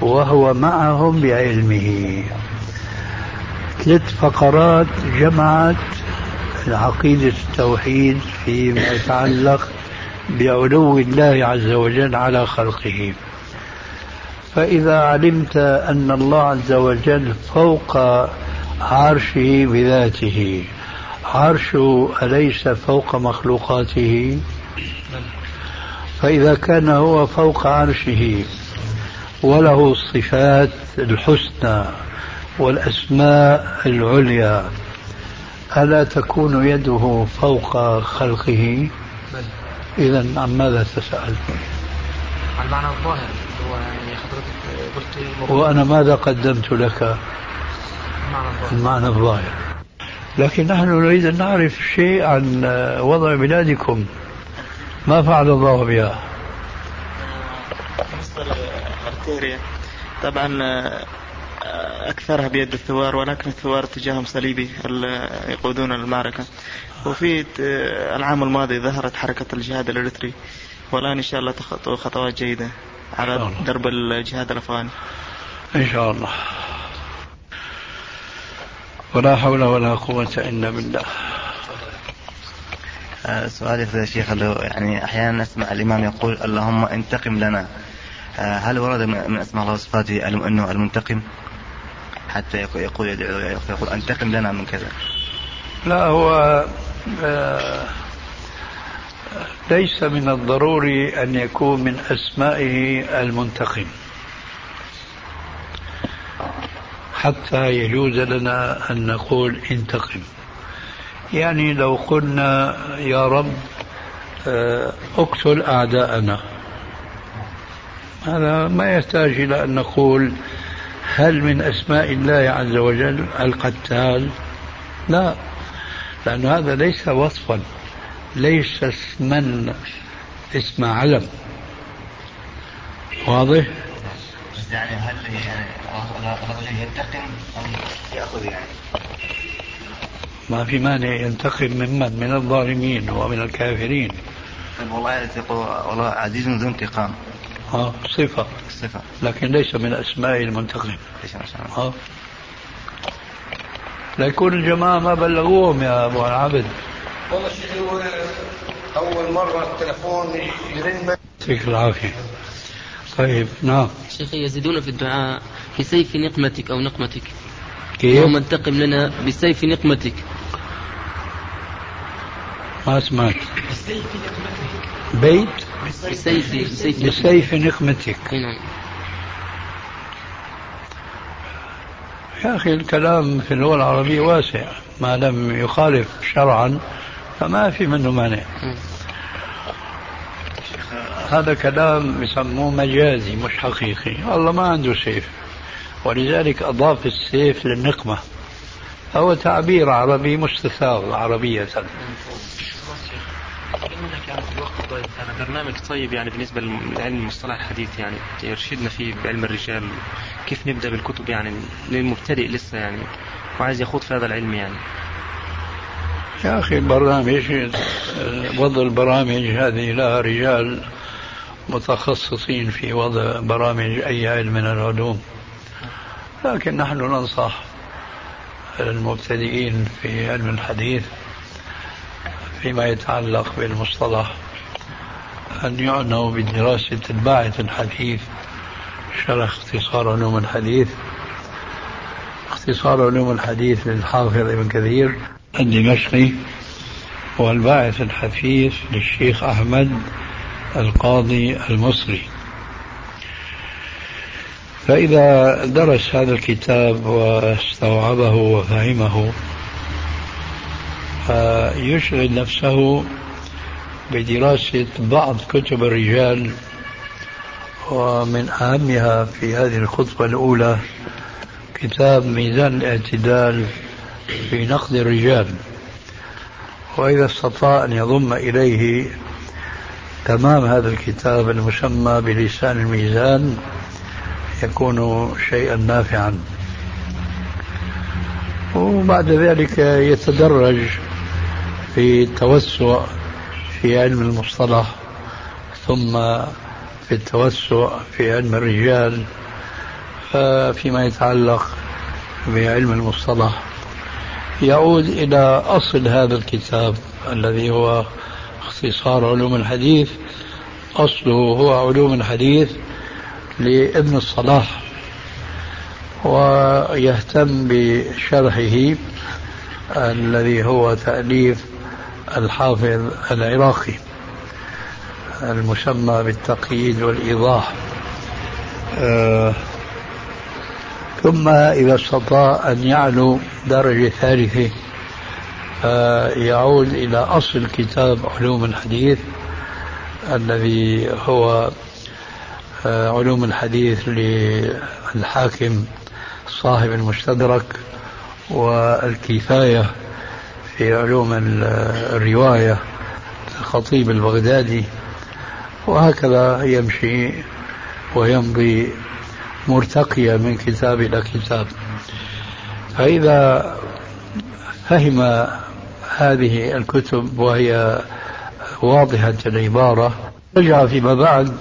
وهو معهم بعلمه. ثلاث فقرات جمعت عقيدة التوحيد فيما يتعلق بعلو الله عز وجل على خلقه. فإذا علمت أن الله عز وجل فوق عرشه بذاته عرشه أليس فوق مخلوقاته؟ فإذا كان هو فوق عرشه وله الصفات الحسنى والأسماء العليا ألا تكون يده فوق خلقه؟ إذا عن ماذا تسأل؟ عن المعنى الظاهر هو يعني حضرتك قلت وأنا ماذا قدمت لك؟ المعنى الظاهر. المعنى الظاهر. لكن نحن نريد أن نعرف شيء عن وضع بلادكم. ما فعل الله بها. مصر ارتيريا طبعا أكثرها بيد الثوار ولكن الثوار اتجاههم صليبي يقودون المعركة. وفي العام الماضي ظهرت حركة الجهاد الاريتري والآن إن شاء الله تخطو خطوات جيدة على إن. درب الجهاد الأفغاني. إن شاء الله. ولا حول ولا قوة إلا بالله. آه، سؤالي يا شيخ يعني أحيانا نسمع الإمام يقول اللهم انتقم لنا. آه، هل ورد من أسماء الله وصفاته إنه المنتقم؟ حتى يقول يدعو- يقول انتقم لنا من كذا. لا هو آه، ليس من الضروري أن يكون من أسمائه المنتقم. حتى يجوز لنا أن نقول انتقم. يعني لو قلنا يا رب آه، اقتل أعداءنا. هذا ما يحتاج إلى أن نقول هل من أسماء الله عز وجل القتال؟ لا لأن هذا ليس وصفا ليس اسما اسم علم. واضح؟ يعني هل يعني الرجل ينتقم ام يأخذ يعني؟ ما في مانع ينتقم ممن؟ من الظالمين ومن الكافرين. طيب والله والله عزيز ذو انتقام. ها صفة. الصفه لكن ليس من أسماء المنتقم. ليش ما شاء الله ها لا يكون الجماعة ما بلغوهم يا أبو العبد. والله شيخ هو أول مرة التلفون يرن يعطيك العافية. طيب نعم. شيخي يزيدون في الدعاء بسيف نقمتك أو نقمتك. كيف؟ اللهم انتقم لنا بسيف نقمتك. ما سمعت بيت؟ بسيف بسيف نقمتك. بسيف نقمتك. نعم. يا أخي الكلام في اللغة العربية واسع. ما لم يخالف شرعا فما في منه مانع. هذا كلام يسموه مجازي مش حقيقي. الله ما عنده سيف. ولذلك أضاف السيف للنقمة. هو تعبير عربي مستثار عربية. يعني برنامج طيب يعني بالنسبة لعلم المصطلح الحديث يعني يرشدنا فيه بعلم الرجال كيف نبدأ بالكتب يعني للمبتدئ لسه يعني وعايز يخوض في هذا العلم يعني. يا أخي البرامج وضع البرامج هذه لها رجال متخصصين في وضع برامج أي علم من العلوم. لكن نحن ننصح المبتدئين في علم الحديث فيما يتعلق بالمصطلح أن يعنوا بدراسة الباعث الحديث شرح اختصار علوم الحديث. اختصار علوم الحديث للحافظ ابن كثير الدمشقي والباعث الحثيث للشيخ أحمد القاضي المصري. فإذا درس هذا الكتاب واستوعبه وفهمه فيشغل نفسه بدراسة بعض كتب الرجال ومن أهمها في هذه الخطبة الأولى كتاب ميزان الاعتدال في نقد الرجال. وإذا استطاع أن يضم إليه تمام هذا الكتاب المسمى بلسان الميزان يكون شيئا نافعا. وبعد ذلك يتدرج في التوسع في علم المصطلح ثم في التوسع في علم الرجال فيما يتعلق بعلم المصطلح. يعود إلى أصل هذا الكتاب الذي هو اختصار علوم الحديث. أصله هو علوم الحديث لابن الصلاح ويهتم بشرحه الذي هو تأليف الحافظ العراقي المسمى بالتقييد والإيضاح. آه ثم إذا استطاع أن يعلو درجة ثالثة يعود إلى أصل كتاب علوم الحديث الذي هو آه، علوم الحديث للحاكم صاحب المستدرك والكفاية. في علوم الرواية الخطيب البغدادي وهكذا يمشي ويمضي مرتقية من كتاب إلى كتاب. فإذا فهم هذه الكتب وهي واضحة العبارة رجع فيما بعد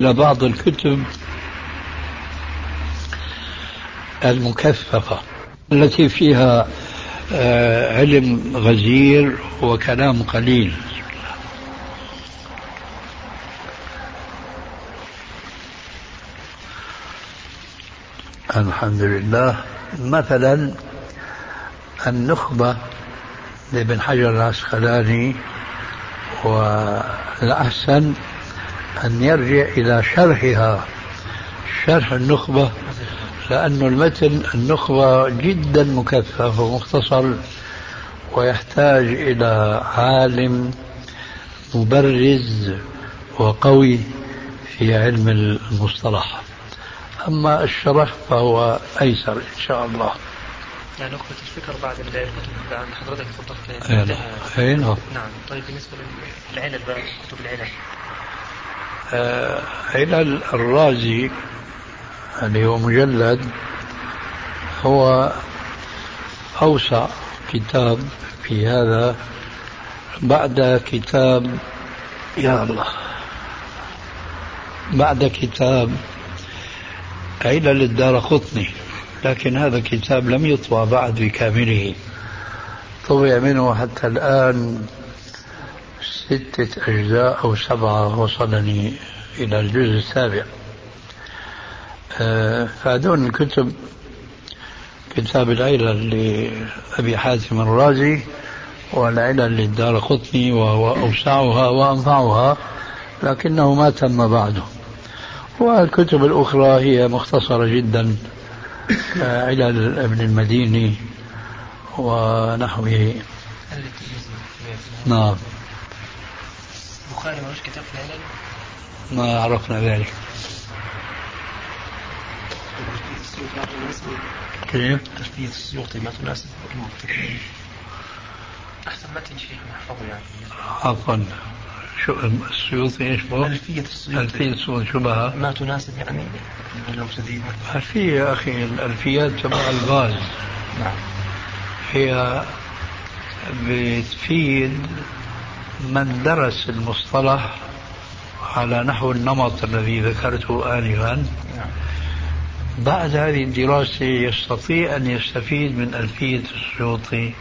لبعض الكتب المكثفة التي فيها علم غزير وكلام قليل. الحمد لله. مثلا النخبة لابن حجر العسقلاني والأحسن أن يرجع إلى شرحها شرح النخبة لأن المتن النخبة جدا مكثف ومختصر ويحتاج إلى عالم مبرز وقوي في علم المصطلح. أما الشرح فهو أيسر إن شاء الله. يعني نقطة الفكر بعد عند حضرتك تفضلت اي نعم نعم نعم. طيب بالنسبة للعلل بقى كتب العلل. آه علل الرازي اللي هو مجلد هو أوسع كتاب في هذا بعد كتاب يا الله. بعد كتاب علل الدار قطني. لكن هذا الكتاب لم يطبع بعد بكامله. طبع منه حتى الآن ستة أجزاء أو سبعة وصلني إلى الجزء السابع. فهذول الكتب كتاب العلل لأبي حاتم الرازي والعلل للدار قطني وهو أوسعها وأنفعها لكنه ما تم بعده. والكتب الأخرى هي مختصرة جدا علل ابن المديني ونحوه. نعم. البخاري ملوش كتاب في العلل؟ ما عرفنا ذلك. كيف؟ تلفية السيوطي ما تناسب أحسن متن شيخ محفظه يعني عفوا شو السيوطي إيش بو؟ ألفية السيوطي ألفية السيوطي شو بها؟ ما تناسب يعني المبتدئين ألفية يا أخي الألفيات تبع الغاز نعم هي بتفيد من درس المصطلح على نحو النمط الذي ذكرته آنفا نعم. بعد هذه الدراسة يستطيع أن يستفيد من ألفية السيوطي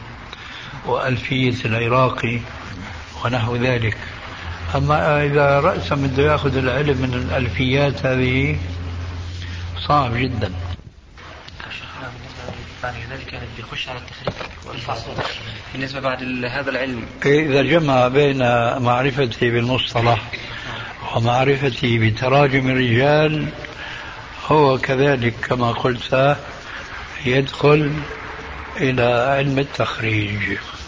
وألفية العراقي ونحو ذلك. أما إذا رأسا بده يأخذ العلم من الألفيات هذه صعب جدا. ذلك بيخش على التخريج والفصل بالنسبة بعد هذا العلم. إذا جمع بين معرفتي بالمصطلح ومعرفتي بتراجم الرجال هو كذلك كما قلت يدخل إلى علم التخريج.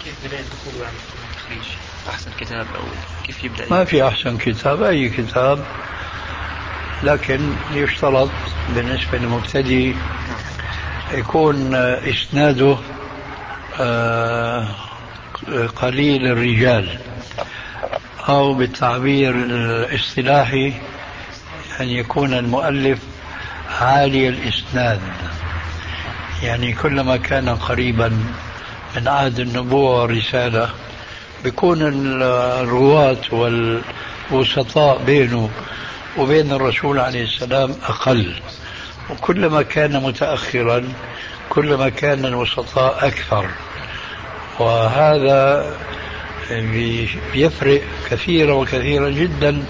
كيف دخوله يعني في التخريج؟ أحسن كتاب أو كيف يبدأ؟ ما في أحسن كتاب أي كتاب لكن يشترط بالنسبة للمبتدئ يكون إسناده آه، قليل الرجال أو بالتعبير الاصطلاحي أن يكون المؤلف عالي الإسناد. يعني كلما كان قريبا من عهد النبوة والرسالة بيكون الرواة والوسطاء بينه وبين الرسول عليه السلام أقل. وكلما كان متأخرا كلما كان الوسطاء أكثر. وهذا بيفرق كثيرا وكثيرا جدا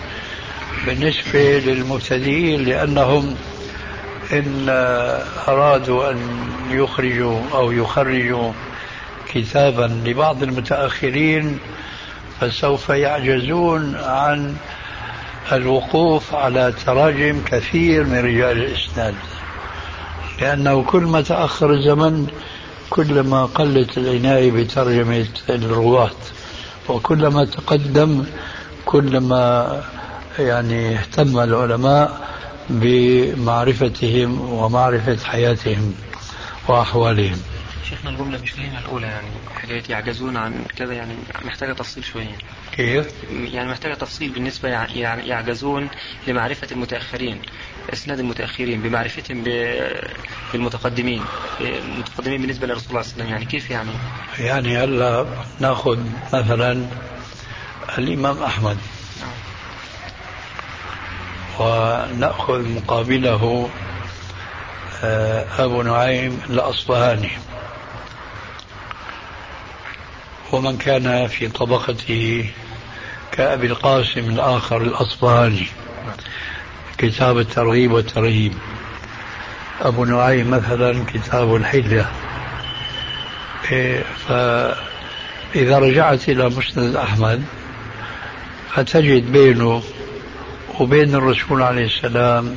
بالنسبة للمبتدئين لأنهم إن أرادوا أن يخرجوا أو يخرجوا كتابا لبعض المتأخرين فسوف يعجزون عن الوقوف على تراجم كثير من رجال الإسناد. لأنه كل ما تأخر الزمن كلما قلت العناية بترجمة الرواة وكلما تقدم كلما يعني اهتم العلماء بمعرفتهم ومعرفة حياتهم وأحوالهم شيخنا الجملة مش لينا الأولى يعني حكاية يعجزون عن كذا يعني محتاجة تفصيل شوية كيف؟ يعني محتاجة تفصيل بالنسبة يعني يعجزون لمعرفة المتأخرين إسناد المتأخرين بمعرفتهم بالمتقدمين المتقدمين بالنسبة للرسول صلى الله عليه وسلم يعني كيف يعني؟ يعني هلا ناخذ مثلا الإمام أحمد ونأخذ مقابله آه، أبو نعيم الأصبهاني. ومن كان في طبقته كأبي القاسم الآخر الأصبهاني. كتاب الترغيب والترهيب. أبو نعيم مثلا كتاب الحلة. إيه، فإذا رجعت إلى مسند أحمد فتجد بينه وبين الرسول عليه السلام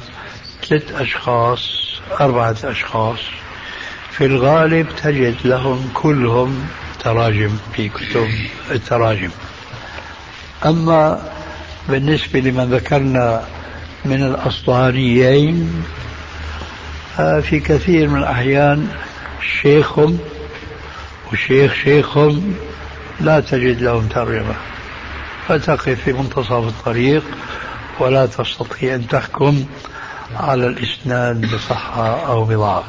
ثلاث أشخاص أربعة أشخاص. في الغالب تجد لهم كلهم تراجم في كتب التراجم. أما بالنسبة لمن ذكرنا من الأصطهانيين في كثير من الأحيان شيخهم وشيخ شيخهم لا تجد لهم ترجمة. فتقف في منتصف الطريق ولا تستطيع أن تحكم على الإسناد بصحة أو بضعف.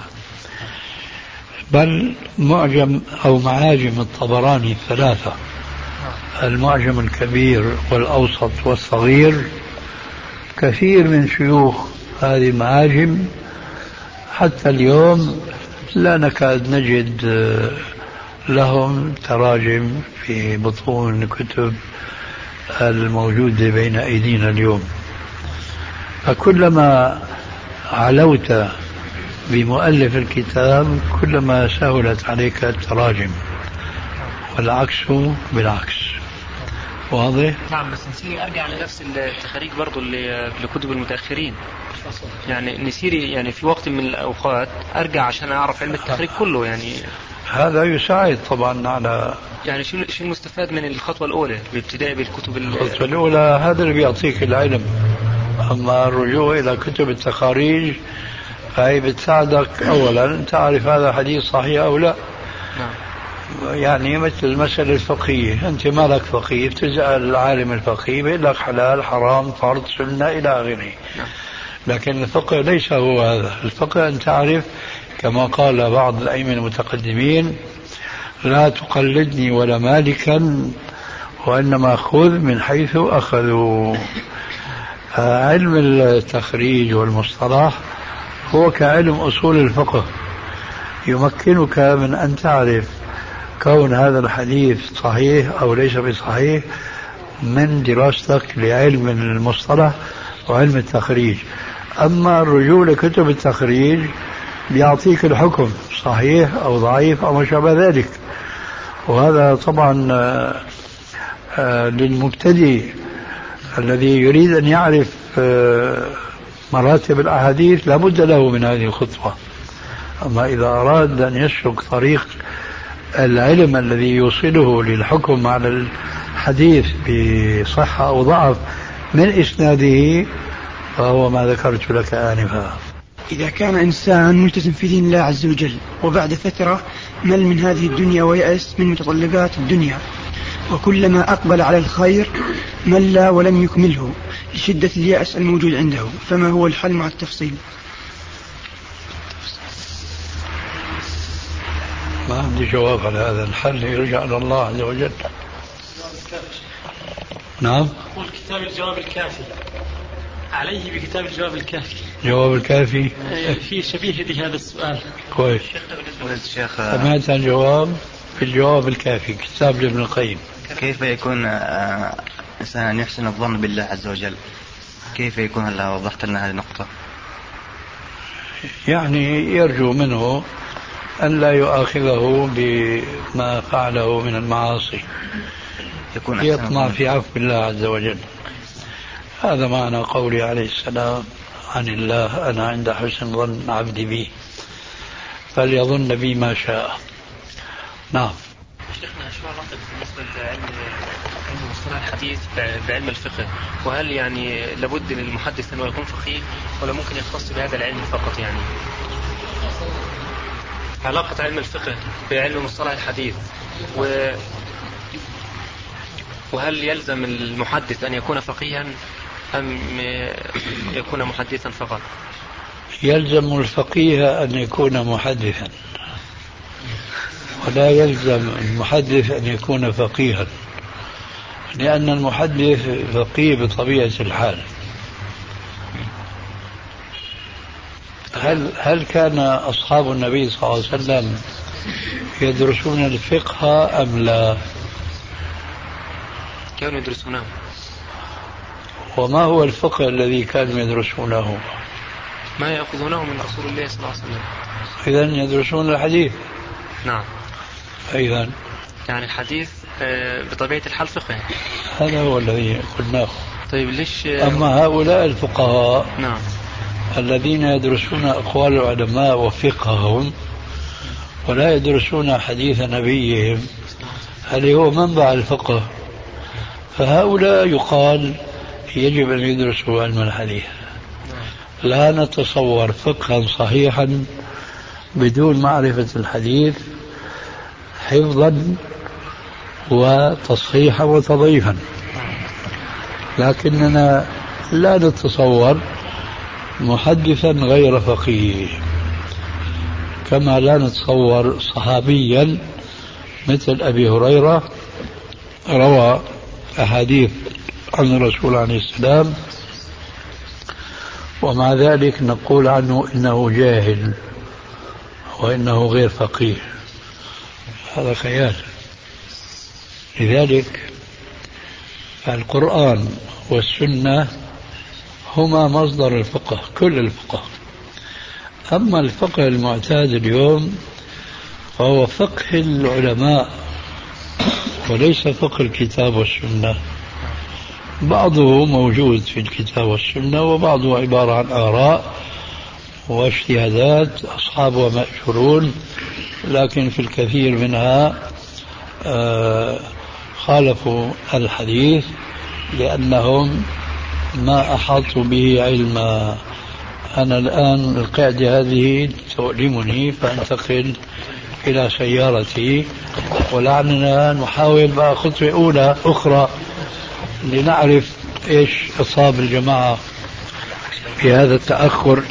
بل معجم أو معاجم الطبراني الثلاثة. المعجم الكبير والأوسط والصغير. كثير من شيوخ هذه المعاجم. حتى اليوم لا نكاد نجد لهم تراجم في بطون الكتب الموجودة بين أيدينا اليوم. فكلما علوت بمؤلف الكتاب كلما سهلت عليك التراجم والعكس بالعكس. واضح؟ نعم بس نسيري أرجع لنفس التخاريج برضه لكتب المتأخرين. يعني نسيري يعني في وقت من الأوقات أرجع عشان أعرف علم التخريج كله يعني. هذا يساعد طبعا على يعني شو شو المستفاد من الخطوة الأولى بابتداء بالكتب الخطوة الأولى هذا اللي بيعطيك العلم. أما الرجوع إلى كتب التخاريج فهي بتساعدك اولا تعرف هذا حديث صحيح أو لا نعم. يعني مثل المسألة الفقهية أنت مالك فقيه بتسأل العالم الفقيه بيقول لك حلال حرام فرض سنة إلى آخره نعم. لكن الفقه ليس هو هذا الفقه أن تعرف كما قال بعض الأئمة المتقدمين لا تقلدني ولا مالكا وإنما خذ من حيث أخذوا علم التخريج والمصطلح هو كعلم أصول الفقه يمكنك من أن تعرف كون هذا الحديث صحيح أو ليس بصحيح من دراستك لعلم المصطلح وعلم التخريج. أما الرجوع لكتب التخريج بيعطيك الحكم صحيح أو ضعيف أو ما شابه ذلك. وهذا طبعا آه، آه، للمبتدئ الذي يريد أن يعرف آه، مراتب الأحاديث لابد له من هذه الخطوة. أما إذا أراد أن يسلك طريق العلم الذي يوصله للحكم على الحديث بصحة أو ضعف من إسناده فهو ما ذكرت لك آنفا. إذا كان إنسان ملتزم في دين الله عز وجل وبعد فترة مل من هذه الدنيا ويأس من متطلبات الدنيا. وكلما أقبل على الخير مل ولم يكمله لشدة اليأس الموجود عنده. فما هو الحل مع التفصيل؟ ما عندي جواب على هذا الحل. يرجع إلى الله عز وجل. نعم. أقول كتاب الجواب الكافي. عليه بكتاب الجواب الكافي. جواب الكافي؟ في شبيه لهذا السؤال. كويس. سمعت الجواب في الجواب الكافي كتاب لابن القيم. كيف يكون آه، إنسان يحسن الظن بالله عز وجل؟ كيف يكون؟ هلا وضحت لنا هذه النقطة؟ يعني يرجو منه أن لا يؤاخذه بما فعله من المعاصي. يكون يطمع في عفو الله عز وجل. هذا معنى قولي عليه السلام عن الله أنا عند حسن ظن عبدي بي فليظن بي ما شاء. نعم. شيخنا شو علاقة مصطلح الحديث بعلم الفقه. وهل يعني لابد للمحدث أنه يكون فقيه ولا ممكن يختص بهذا العلم فقط يعني؟ علاقة علم الفقه بعلم مصطلح الحديث. و وهل يلزم المحدث أن يكون فقيها أم يكون محدثا فقط؟ يلزم الفقيه أن يكون محدثا. ولا يلزم المحدث أن يكون فقيها. لأن المحدث فقيه بطبيعة الحال. هل هل كان أصحاب النبي صلى الله عليه وسلم يدرسون الفقه أم لا؟ كانوا يدرسونه. وما هو الفقه الذي كانوا يدرسونه؟ ما يأخذونه من رسول الله صلى الله عليه وسلم. إذا يدرسون الحديث. نعم. إذا يعني الحديث بطبيعة الحال فقه هذا هو الذي قلناه. طيب ليش أما هؤلاء الفقهاء نعم. الذين يدرسون أقوال العلماء وفقههم ولا يدرسون حديث نبيهم هل هو منبع الفقه؟ فهؤلاء يقال يجب أن يدرسوا علم الحديث. لا نتصور فقها صحيحا بدون معرفة الحديث حفظا وتصحيحا وتضعيفا لكننا لا نتصور محدثا غير فقيه. كما لا نتصور صحابيا مثل أبي هريرة روى أحاديث عن الرسول عليه السلام. ومع ذلك نقول عنه إنه جاهل وإنه غير فقيه. هذا خيال. لذلك القرآن والسنة هما مصدر الفقه كل الفقه. أما الفقه المعتاد اليوم فهو فقه العلماء وليس فقه الكتاب والسنة. بعضه موجود في الكتاب والسنة وبعضه عبارة عن آراء واجتهادات أصحابها مأجورون لكن في الكثير منها آه، خالفوا الحديث لأنهم ما أحاطوا به علما. أنا الآن القاعدة هذه تؤلمني فأنتقل إلى سيارتي. ولعلنا نحاول بقى خطوة أولى أخرى لنعرف إيش أصاب الجماعة في هذا التأخر.